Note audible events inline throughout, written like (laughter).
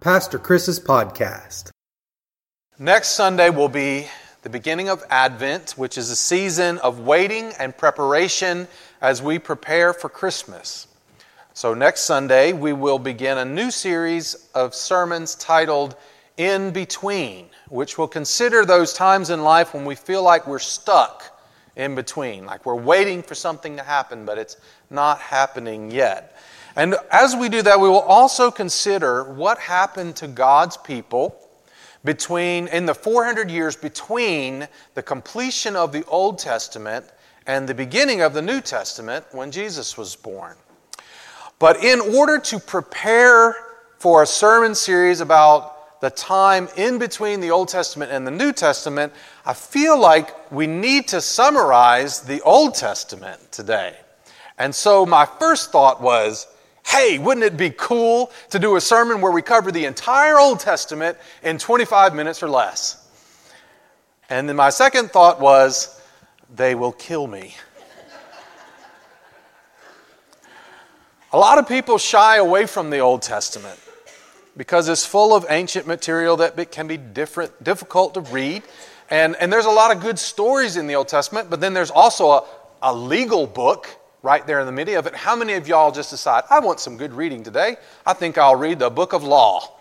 Pastor Chris's podcast. Next Sunday will be the beginning of Advent, which is a season of waiting and preparation as we prepare for Christmas. So, next Sunday, we will begin a new series of sermons titled In Between, which will consider those times in life when we feel like we're stuck in between, like we're waiting for something to happen, but it's not happening yet. And as we do that, we will also consider what happened to God's people between in the 400 years between the completion of the Old Testament and the beginning of the New Testament when Jesus was born. But in order to prepare for a sermon series about the time in between the Old Testament and the New Testament, I feel like we need to summarize the Old Testament today. And so my first thought was hey, wouldn't it be cool to do a sermon where we cover the entire Old Testament in 25 minutes or less? And then my second thought was, they will kill me. a lot of people shy away from the Old Testament because it's full of ancient material that can be different, difficult to read. And, and there's a lot of good stories in the Old Testament, but then there's also a, a legal book right there in the middle of it. How many of y'all just decide, I want some good reading today? I think I'll read the book of law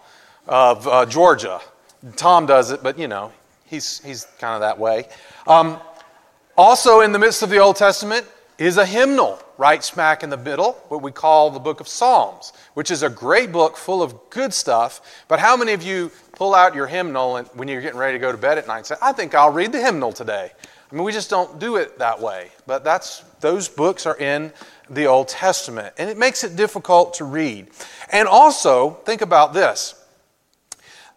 of uh, Georgia. Tom does it, but you know, he's, he's kind of that way. Um, also, in the midst of the Old Testament is a hymnal, right smack in the middle, what we call the book of Psalms, which is a great book full of good stuff. But how many of you pull out your hymnal when you're getting ready to go to bed at night and say, I think I'll read the hymnal today? I mean, we just don't do it that way. But that's those books are in the Old Testament, and it makes it difficult to read. And also, think about this.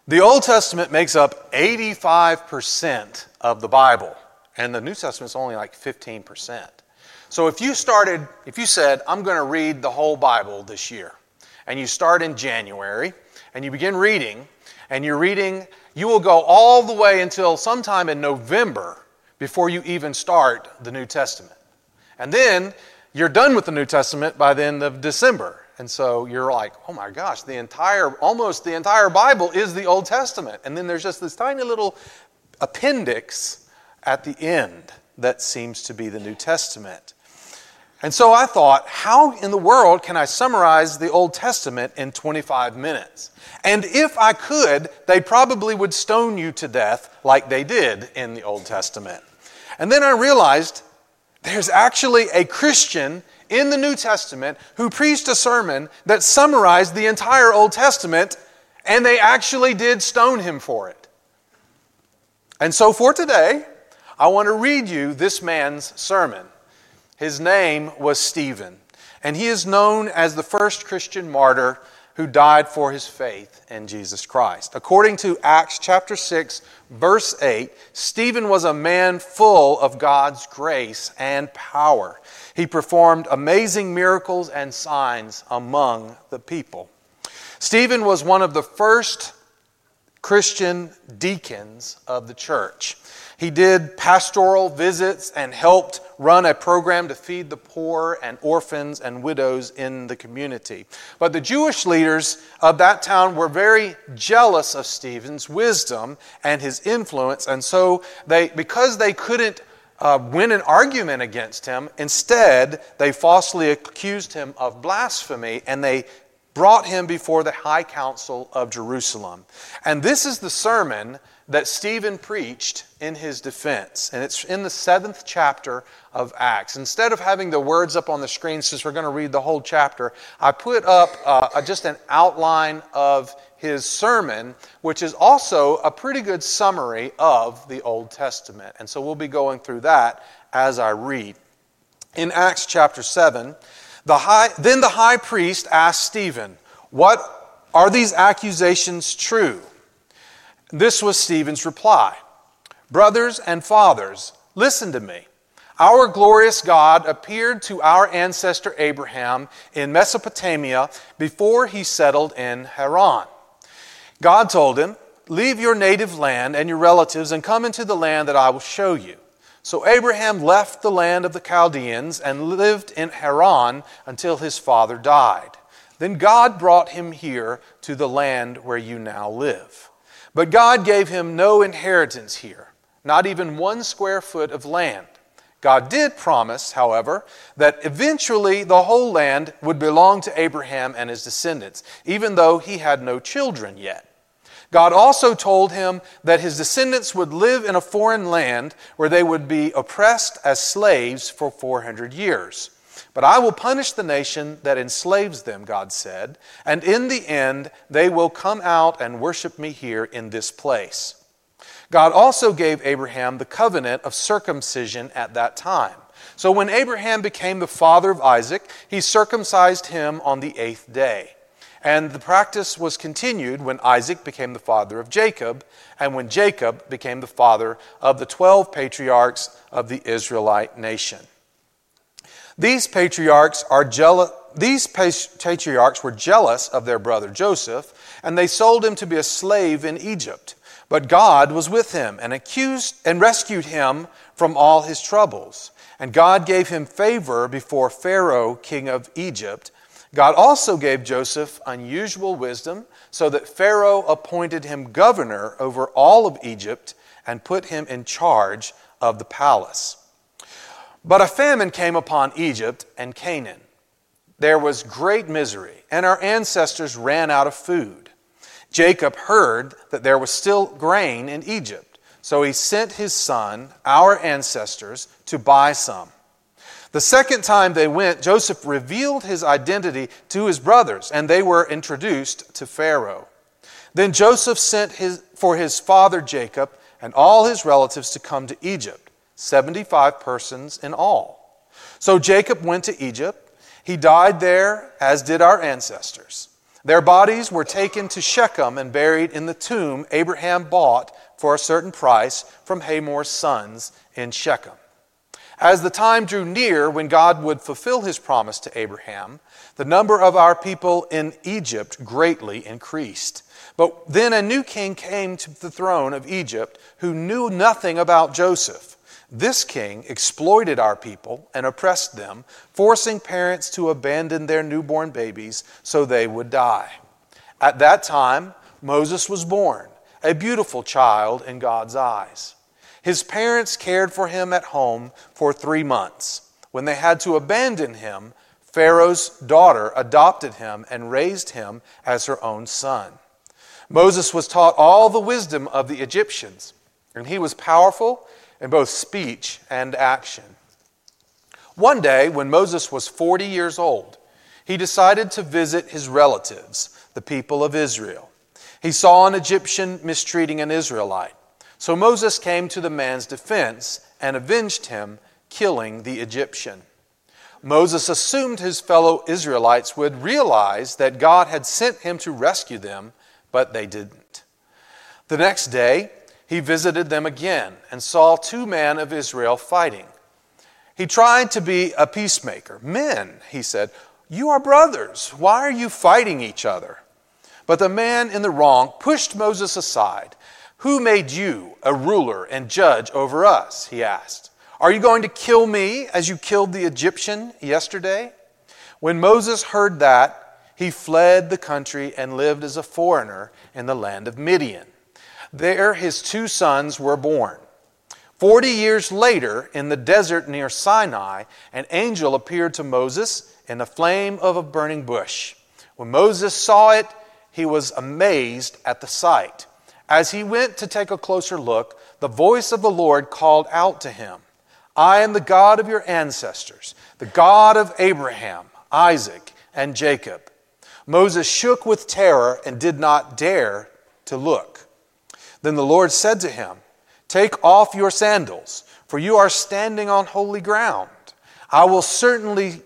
The Old Testament makes up 85% of the Bible, and the New Testament is only like 15%. So if you started, if you said, I'm going to read the whole Bible this year, and you start in January, and you begin reading, and you're reading, you will go all the way until sometime in November before you even start the New Testament. And then you're done with the New Testament by the end of December. And so you're like, oh my gosh, the entire, almost the entire Bible is the Old Testament. And then there's just this tiny little appendix at the end that seems to be the New Testament. And so I thought, how in the world can I summarize the Old Testament in 25 minutes? And if I could, they probably would stone you to death like they did in the Old Testament. And then I realized there's actually a Christian in the New Testament who preached a sermon that summarized the entire Old Testament, and they actually did stone him for it. And so for today, I want to read you this man's sermon. His name was Stephen, and he is known as the first Christian martyr who died for his faith in Jesus Christ. According to Acts chapter 6, verse 8, Stephen was a man full of God's grace and power. He performed amazing miracles and signs among the people. Stephen was one of the first Christian deacons of the church. He did pastoral visits and helped run a program to feed the poor and orphans and widows in the community. But the Jewish leaders of that town were very jealous of Stephen's wisdom and his influence, and so they, because they couldn't uh, win an argument against him, instead they falsely accused him of blasphemy and they brought him before the high council of Jerusalem. And this is the sermon that Stephen preached in his defense. And it's in the seventh chapter of Acts. Instead of having the words up on the screen, since we're going to read the whole chapter, I put up uh, just an outline of his sermon, which is also a pretty good summary of the Old Testament. And so we'll be going through that as I read. In Acts chapter 7, the high, then the high priest asked Stephen, What are these accusations true? This was Stephen's reply Brothers and fathers, listen to me. Our glorious God appeared to our ancestor Abraham in Mesopotamia before he settled in Haran. God told him, Leave your native land and your relatives and come into the land that I will show you. So Abraham left the land of the Chaldeans and lived in Haran until his father died. Then God brought him here to the land where you now live. But God gave him no inheritance here, not even one square foot of land. God did promise, however, that eventually the whole land would belong to Abraham and his descendants, even though he had no children yet. God also told him that his descendants would live in a foreign land where they would be oppressed as slaves for 400 years. But I will punish the nation that enslaves them, God said, and in the end they will come out and worship me here in this place. God also gave Abraham the covenant of circumcision at that time. So when Abraham became the father of Isaac, he circumcised him on the eighth day. And the practice was continued when Isaac became the father of Jacob, and when Jacob became the father of the 12 patriarchs of the Israelite nation. These patriarchs are jealous. These patriarchs were jealous of their brother Joseph, and they sold him to be a slave in Egypt. But God was with him and accused and rescued him from all his troubles. And God gave him favor before Pharaoh, king of Egypt, God also gave Joseph unusual wisdom, so that Pharaoh appointed him governor over all of Egypt and put him in charge of the palace. But a famine came upon Egypt and Canaan. There was great misery, and our ancestors ran out of food. Jacob heard that there was still grain in Egypt, so he sent his son, our ancestors, to buy some. The second time they went, Joseph revealed his identity to his brothers, and they were introduced to Pharaoh. Then Joseph sent his, for his father Jacob and all his relatives to come to Egypt, 75 persons in all. So Jacob went to Egypt. He died there, as did our ancestors. Their bodies were taken to Shechem and buried in the tomb Abraham bought for a certain price from Hamor's sons in Shechem. As the time drew near when God would fulfill his promise to Abraham, the number of our people in Egypt greatly increased. But then a new king came to the throne of Egypt who knew nothing about Joseph. This king exploited our people and oppressed them, forcing parents to abandon their newborn babies so they would die. At that time, Moses was born, a beautiful child in God's eyes. His parents cared for him at home for three months. When they had to abandon him, Pharaoh's daughter adopted him and raised him as her own son. Moses was taught all the wisdom of the Egyptians, and he was powerful in both speech and action. One day, when Moses was 40 years old, he decided to visit his relatives, the people of Israel. He saw an Egyptian mistreating an Israelite. So Moses came to the man's defense and avenged him, killing the Egyptian. Moses assumed his fellow Israelites would realize that God had sent him to rescue them, but they didn't. The next day, he visited them again and saw two men of Israel fighting. He tried to be a peacemaker. Men, he said, you are brothers. Why are you fighting each other? But the man in the wrong pushed Moses aside who made you a ruler and judge over us? He asked. Are you going to kill me as you killed the Egyptian yesterday? When Moses heard that, he fled the country and lived as a foreigner in the land of Midian. There his two sons were born. Forty years later, in the desert near Sinai, an angel appeared to Moses in the flame of a burning bush. When Moses saw it, he was amazed at the sight. As he went to take a closer look, the voice of the Lord called out to him I am the God of your ancestors, the God of Abraham, Isaac, and Jacob. Moses shook with terror and did not dare to look. Then the Lord said to him, Take off your sandals, for you are standing on holy ground. I will certainly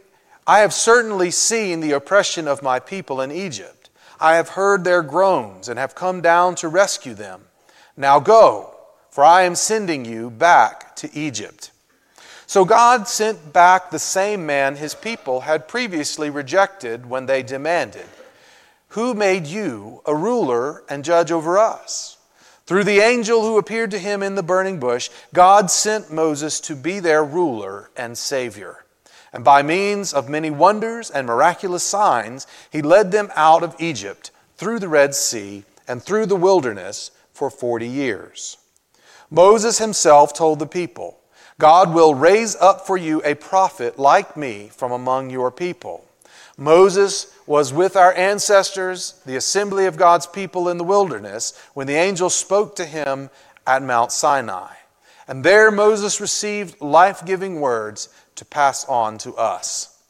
I have certainly seen the oppression of my people in Egypt I have heard their groans and have come down to rescue them. Now go, for I am sending you back to Egypt. So God sent back the same man his people had previously rejected when they demanded, Who made you a ruler and judge over us? Through the angel who appeared to him in the burning bush, God sent Moses to be their ruler and savior. And by means of many wonders and miraculous signs, he led them out of Egypt through the Red Sea and through the wilderness for 40 years. Moses himself told the people, God will raise up for you a prophet like me from among your people. Moses was with our ancestors, the assembly of God's people in the wilderness, when the angel spoke to him at Mount Sinai. And there Moses received life giving words to pass on to us.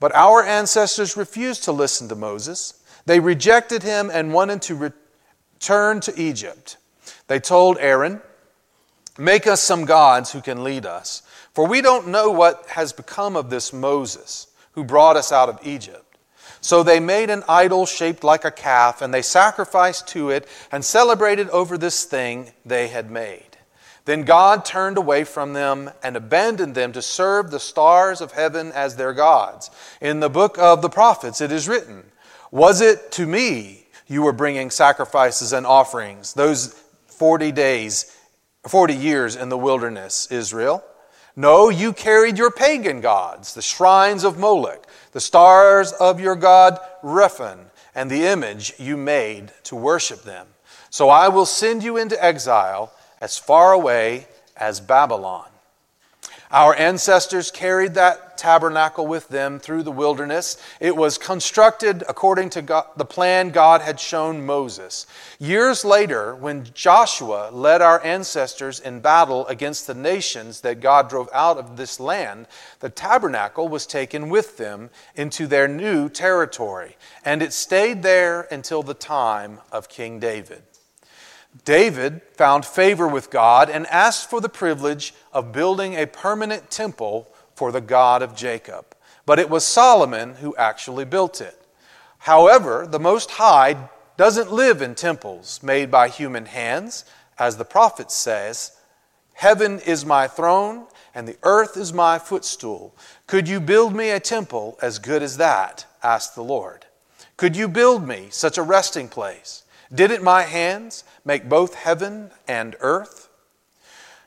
But our ancestors refused to listen to Moses. They rejected him and wanted to return to Egypt. They told Aaron, Make us some gods who can lead us, for we don't know what has become of this Moses who brought us out of Egypt. So they made an idol shaped like a calf, and they sacrificed to it and celebrated over this thing they had made. Then God turned away from them and abandoned them to serve the stars of heaven as their gods. In the book of the prophets, it is written, Was it to me you were bringing sacrifices and offerings those 40 days, 40 years in the wilderness, Israel? No, you carried your pagan gods, the shrines of Moloch, the stars of your god Rephan, and the image you made to worship them. So I will send you into exile as far away as Babylon. Our ancestors carried that tabernacle with them through the wilderness. It was constructed according to God, the plan God had shown Moses. Years later, when Joshua led our ancestors in battle against the nations that God drove out of this land, the tabernacle was taken with them into their new territory, and it stayed there until the time of King David. David found favor with God and asked for the privilege of building a permanent temple for the God of Jacob. But it was Solomon who actually built it. However, the Most High doesn't live in temples made by human hands, as the prophet says Heaven is my throne, and the earth is my footstool. Could you build me a temple as good as that? asked the Lord. Could you build me such a resting place? Didn't my hands make both heaven and earth?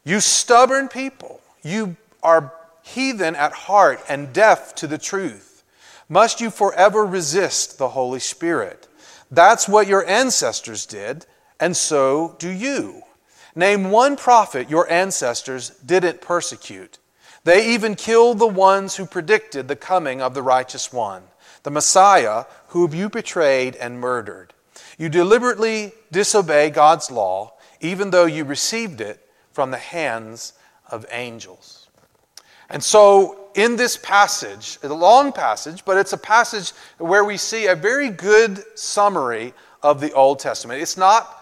You stubborn people, you are heathen at heart and deaf to the truth. Must you forever resist the Holy Spirit? That's what your ancestors did, and so do you. Name one prophet your ancestors didn't persecute. They even killed the ones who predicted the coming of the righteous one, the Messiah, whom you betrayed and murdered. You deliberately disobey God's law, even though you received it from the hands of angels. And so, in this passage, a long passage, but it's a passage where we see a very good summary of the Old Testament. It's not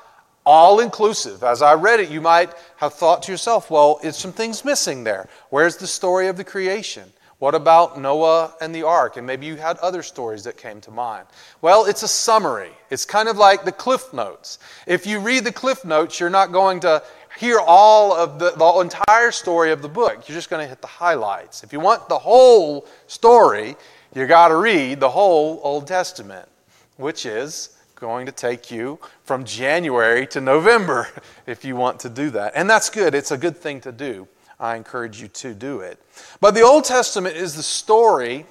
all inclusive. As I read it, you might have thought to yourself, well, it's some things missing there. Where's the story of the creation? What about Noah and the ark? And maybe you had other stories that came to mind. Well, it's a summary. It's kind of like the Cliff Notes. If you read the Cliff Notes, you're not going to hear all of the, the entire story of the book. You're just going to hit the highlights. If you want the whole story, you got to read the whole Old Testament, which is going to take you from January to November (laughs) if you want to do that. And that's good. It's a good thing to do. I encourage you to do it. But the Old Testament is the story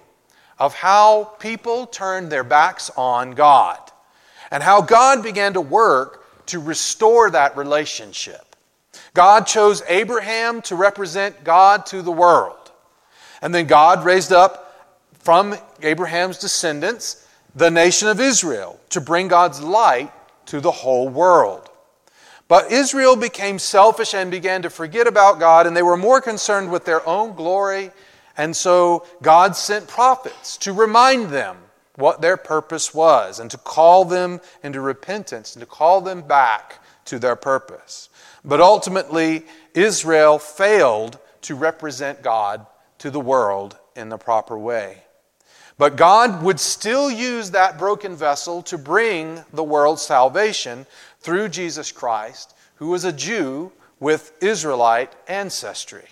of how people turned their backs on God and how God began to work to restore that relationship. God chose Abraham to represent God to the world. And then God raised up from Abraham's descendants the nation of Israel to bring God's light to the whole world. But Israel became selfish and began to forget about God, and they were more concerned with their own glory. And so God sent prophets to remind them what their purpose was and to call them into repentance and to call them back to their purpose. But ultimately, Israel failed to represent God to the world in the proper way. But God would still use that broken vessel to bring the world salvation through Jesus Christ, who was a Jew with Israelite ancestry.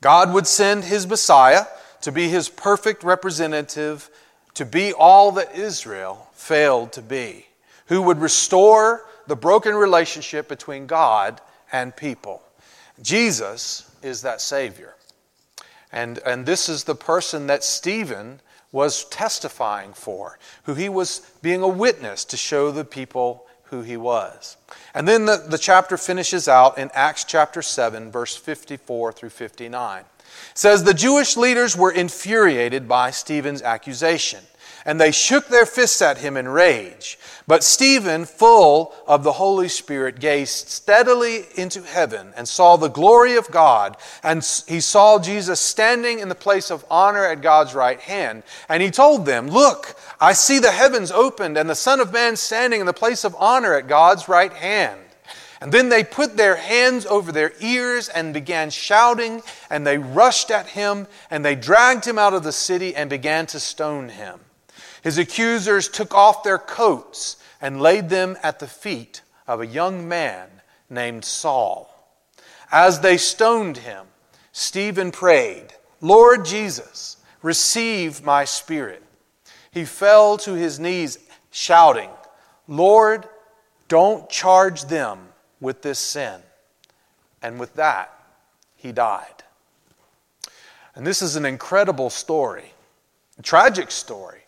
God would send his Messiah to be his perfect representative, to be all that Israel failed to be, who would restore the broken relationship between God and people. Jesus is that Savior. And, and this is the person that Stephen was testifying for, who he was being a witness to show the people who he was. And then the, the chapter finishes out in Acts chapter 7, verse 54 through 59. It says, The Jewish leaders were infuriated by Stephen's accusation and they shook their fists at him in rage. But Stephen, full of the Holy Spirit, gazed steadily into heaven and saw the glory of God. And he saw Jesus standing in the place of honor at God's right hand. And he told them, Look, I see the heavens opened and the Son of Man standing in the place of honor at God's right hand. And then they put their hands over their ears and began shouting, and they rushed at him, and they dragged him out of the city and began to stone him. His accusers took off their coats and laid them at the feet of a young man named Saul. As they stoned him, Stephen prayed, Lord Jesus, receive my spirit. He fell to his knees, shouting, Lord, don't charge them with this sin. And with that, he died. And this is an incredible story, a tragic story.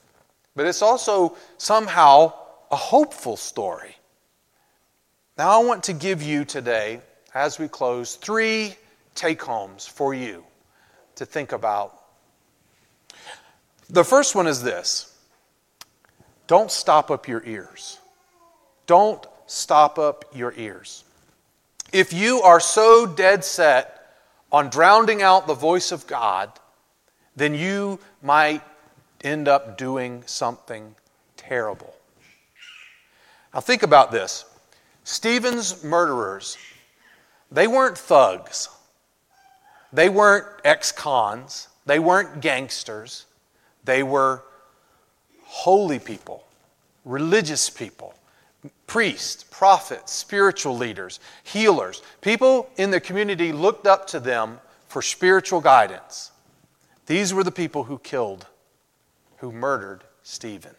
But it's also somehow a hopeful story. Now, I want to give you today, as we close, three take homes for you to think about. The first one is this don't stop up your ears. Don't stop up your ears. If you are so dead set on drowning out the voice of God, then you might end up doing something terrible. Now, think about this Stephen's murderers, they weren't thugs, they weren't ex cons, they weren't gangsters, they were holy people, religious people. Priests, prophets, spiritual leaders, healers. People in the community looked up to them for spiritual guidance. These were the people who killed who murdered Stephen.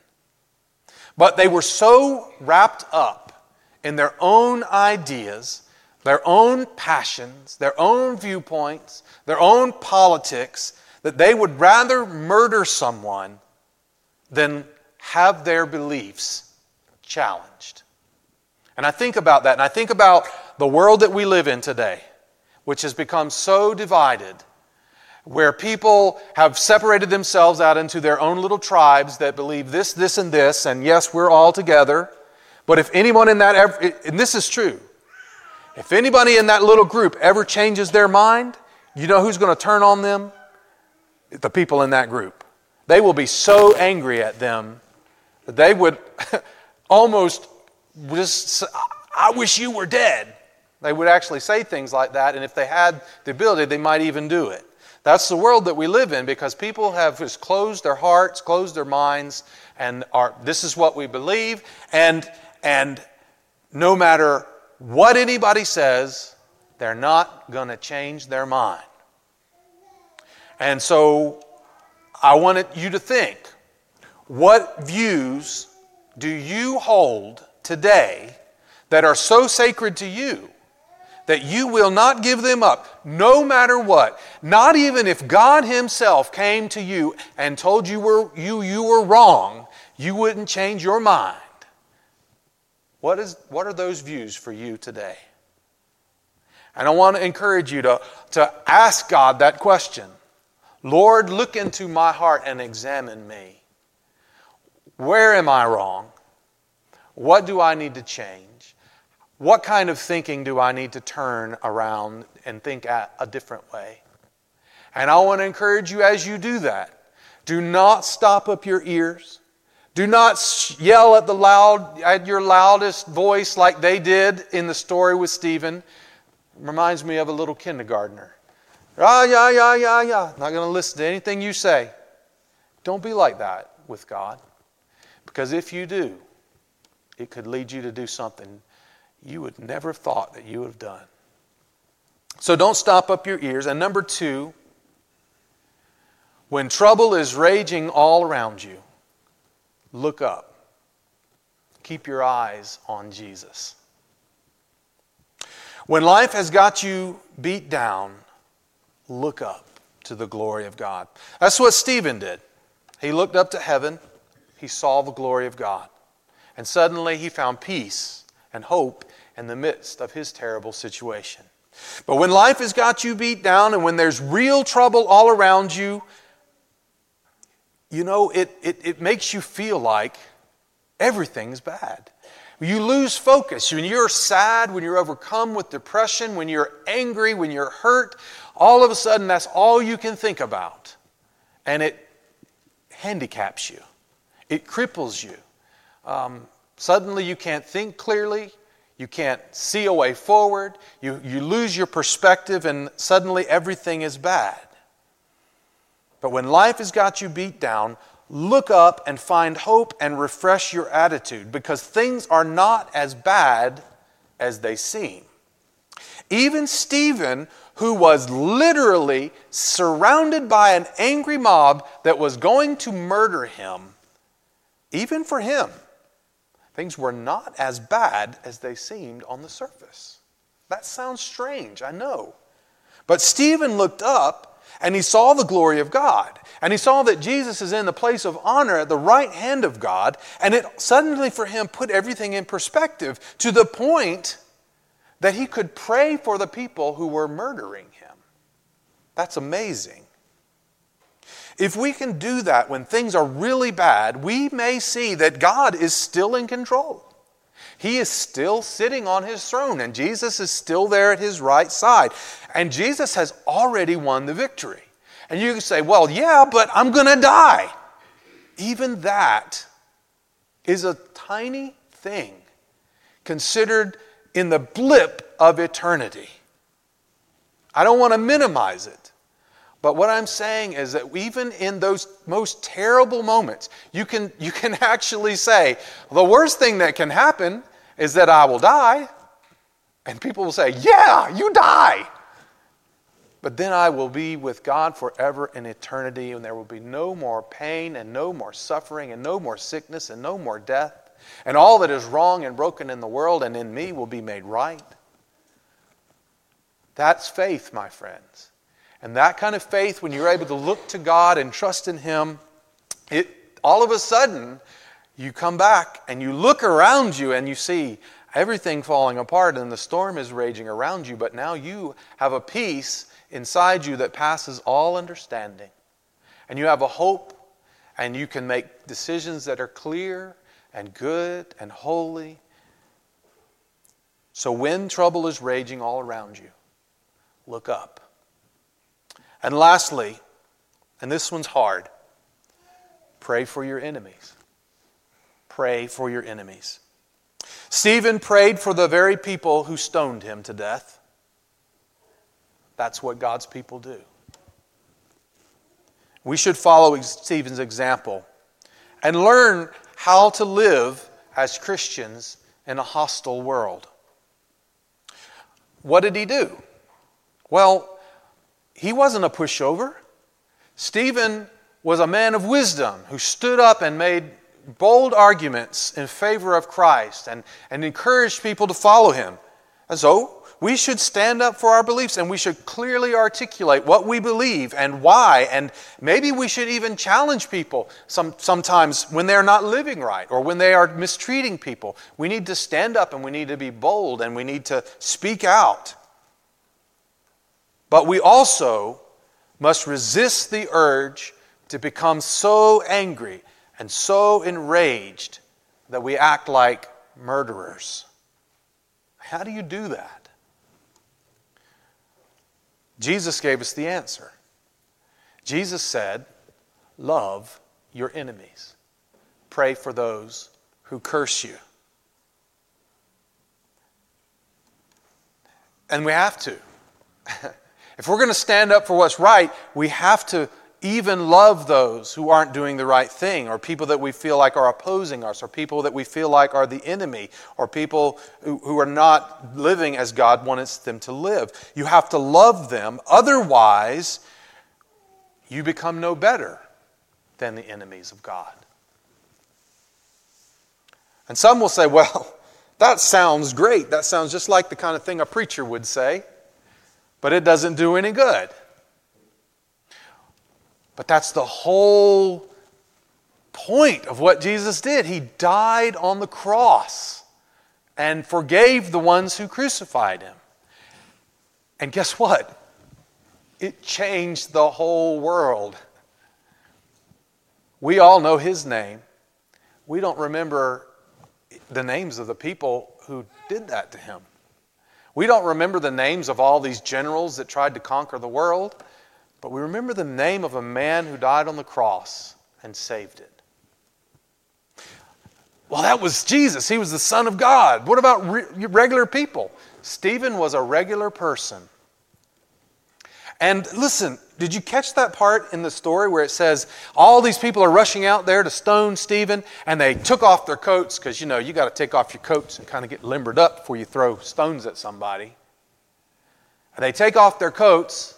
But they were so wrapped up in their own ideas, their own passions, their own viewpoints, their own politics, that they would rather murder someone than have their beliefs challenged. And I think about that, and I think about the world that we live in today, which has become so divided where people have separated themselves out into their own little tribes that believe this, this, and this, and yes, we're all together. But if anyone in that, ever, and this is true, if anybody in that little group ever changes their mind, you know who's going to turn on them? The people in that group. They will be so angry at them that they would (laughs) almost just, I wish you were dead. They would actually say things like that, and if they had the ability, they might even do it. That's the world that we live in because people have just closed their hearts, closed their minds, and are, this is what we believe. And, and no matter what anybody says, they're not going to change their mind. And so I wanted you to think what views do you hold today that are so sacred to you that you will not give them up, no matter what. Not even if God Himself came to you and told you were, you, you were wrong, you wouldn't change your mind. What, is, what are those views for you today? And I want to encourage you to, to ask God that question Lord, look into my heart and examine me. Where am I wrong? What do I need to change? What kind of thinking do I need to turn around and think a different way? And I want to encourage you as you do that. Do not stop up your ears. Do not yell at the loud at your loudest voice like they did in the story with Stephen. Reminds me of a little kindergartner. Ah, yeah, yeah, yeah, yeah. Not going to listen to anything you say. Don't be like that with God. Because if you do, it could lead you to do something you would never have thought that you would have done. So don't stop up your ears. And number two, when trouble is raging all around you, look up. Keep your eyes on Jesus. When life has got you beat down, look up. to the glory of God. That's what Stephen did. He looked up to heaven, he saw the glory of God, and suddenly he found peace and hope in the midst of his terrible situation. But when life has got you beat down and when there's real trouble all around you, you know, it, it, it makes you feel like everything's bad. You lose focus. When you're sad, when you're overcome with depression, when you're angry, when you're hurt, all of a sudden that's all you can think about. And it handicaps you, it cripples you. Um, suddenly you can't think clearly, you can't see a way forward, you, you lose your perspective, and suddenly everything is bad. But when life has got you beat down, look up and find hope and refresh your attitude because things are not as bad as they seem. Even Stephen, who was literally surrounded by an angry mob that was going to murder him, even for him, things were not as bad as they seemed on the surface. That sounds strange, I know. But Stephen looked up and he saw the glory of God. And he saw that Jesus is in the place of honor at the right hand of God. And it suddenly for him put everything in perspective to the point that he could pray for the people who were murdering him. That's amazing. If we can do that when things are really bad, we may see that God is still in control. He is still sitting on his throne, and Jesus is still there at his right side. And Jesus has already won the victory. And you can say, well, yeah, but I'm going to die. Even that is a tiny thing considered in the blip of eternity. I don't want to minimize it. But what I'm saying is that even in those most terrible moments, you can, you can (laughs) actually say, the worst thing that can happen is that I will die. And people will say, Yeah, you die. But then I will be with God forever in eternity, and there will be no more pain, and no more suffering, and no more sickness, and no more death. And all that is wrong and broken in the world and in me will be made right. That's faith, my friends. And that kind of faith, when you're able to look to God and trust in Him, it all of a sudden you come back and you look around you and you see everything falling apart and the storm is raging around you, but now you have a peace inside you that passes all understanding. And you have a hope, and you can make decisions that are clear and good and holy. So when trouble is raging all around you, look up. And lastly, and this one's hard, pray for your enemies. Pray for your enemies. Stephen prayed for the very people who stoned him to death. That's what God's people do. We should follow Stephen's example and learn how to live as Christians in a hostile world. What did he do? Well, he wasn't a pushover. Stephen was a man of wisdom who stood up and made bold arguments in favor of Christ and, and encouraged people to follow him. And so we should stand up for our beliefs and we should clearly articulate what we believe and why. And maybe we should even challenge people some, sometimes when they're not living right or when they are mistreating people. We need to stand up and we need to be bold and we need to speak out. But we also must resist the urge to become so angry and so enraged that we act like murderers. How do you do that? Jesus gave us the answer. Jesus said, Love your enemies, pray for those who curse you. And we have to. (laughs) if we're going to stand up for what's right, we have to even love those who aren't doing the right thing, or people that we feel like are opposing us, or people that we feel like are the enemy, or people who, who are not living as God wants them to live. You have to love them, otherwise, you become no better than the enemies of God. And some will say, well, (laughs) that sounds great. That sounds just like the kind of thing a preacher would say, but it doesn't do any good. But that's the whole point of what Jesus did. He died on the cross and forgave the ones who crucified him. And guess what? It changed the whole world. We all know his name. We don't remember the names of the people who did that to him. We don't remember the names of all these generals that tried to conquer the world, but we remember the name of a man who died on the cross and saved it. Well, that was Jesus. He was the Son of God. What about re- regular people? Stephen was a regular person. And listen, did you catch that part in the story where it says all these people are rushing out there to stone Stephen and they took off their coats because you know you got to take off your coats and kind of get limbered up before you throw stones at somebody. And they take off their coats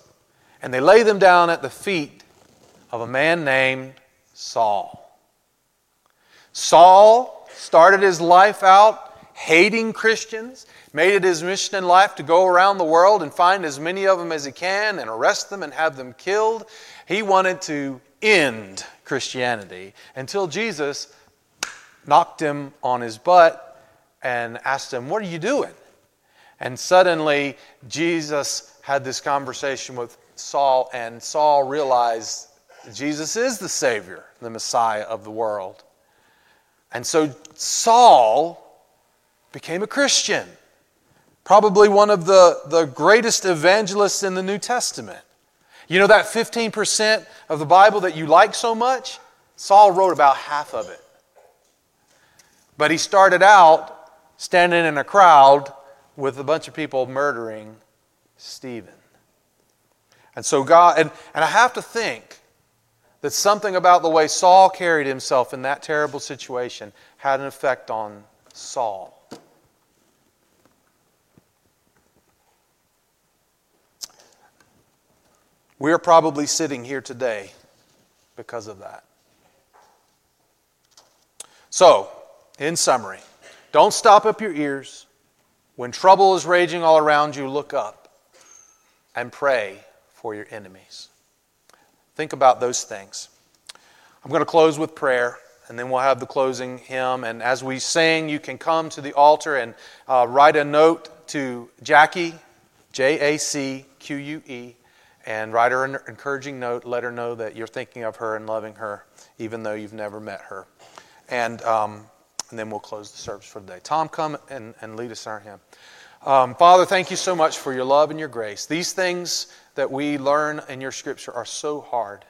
and they lay them down at the feet of a man named Saul. Saul started his life out hating Christians, made it his mission in life to go around the world and find as many of them as he can and arrest them and have them killed. He wanted to end Christianity until Jesus knocked him on his butt and asked him, What are you doing? And suddenly, Jesus had this conversation with Saul, and Saul realized Jesus is the Savior, the Messiah of the world. And so Saul became a Christian. Probably one of the, the greatest evangelists in the New Testament. You know that 15% of the Bible that you like so much? Saul wrote about half of it. But he started out standing in a crowd with a bunch of people murdering Stephen. And so God, and, and I have to think that something about the way Saul carried himself in that terrible situation had an effect on Saul. We are probably sitting here today because of that. So, in summary, don't stop up your ears. When trouble is raging all around you, look up and pray for your enemies. Think about those things. I'm going to close with prayer, and then we'll have the closing hymn. And as we sing, you can come to the altar and uh, write a note to Jackie, J A C Q U E and write her an encouraging note. Let her know that you're thinking of her and loving her, even though you've never met her. And, um, and then we'll close the service for today. Tom, come and, and lead us in our hymn. Um, Father, thank you so much for your love and your grace. These things that we learn in your scripture are so hard.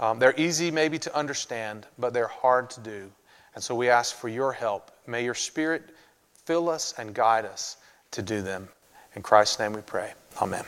Um, they're easy maybe to understand, but they're hard to do. And so we ask for your help. May your spirit fill us and guide us to do them. In Christ's name we pray. Amen.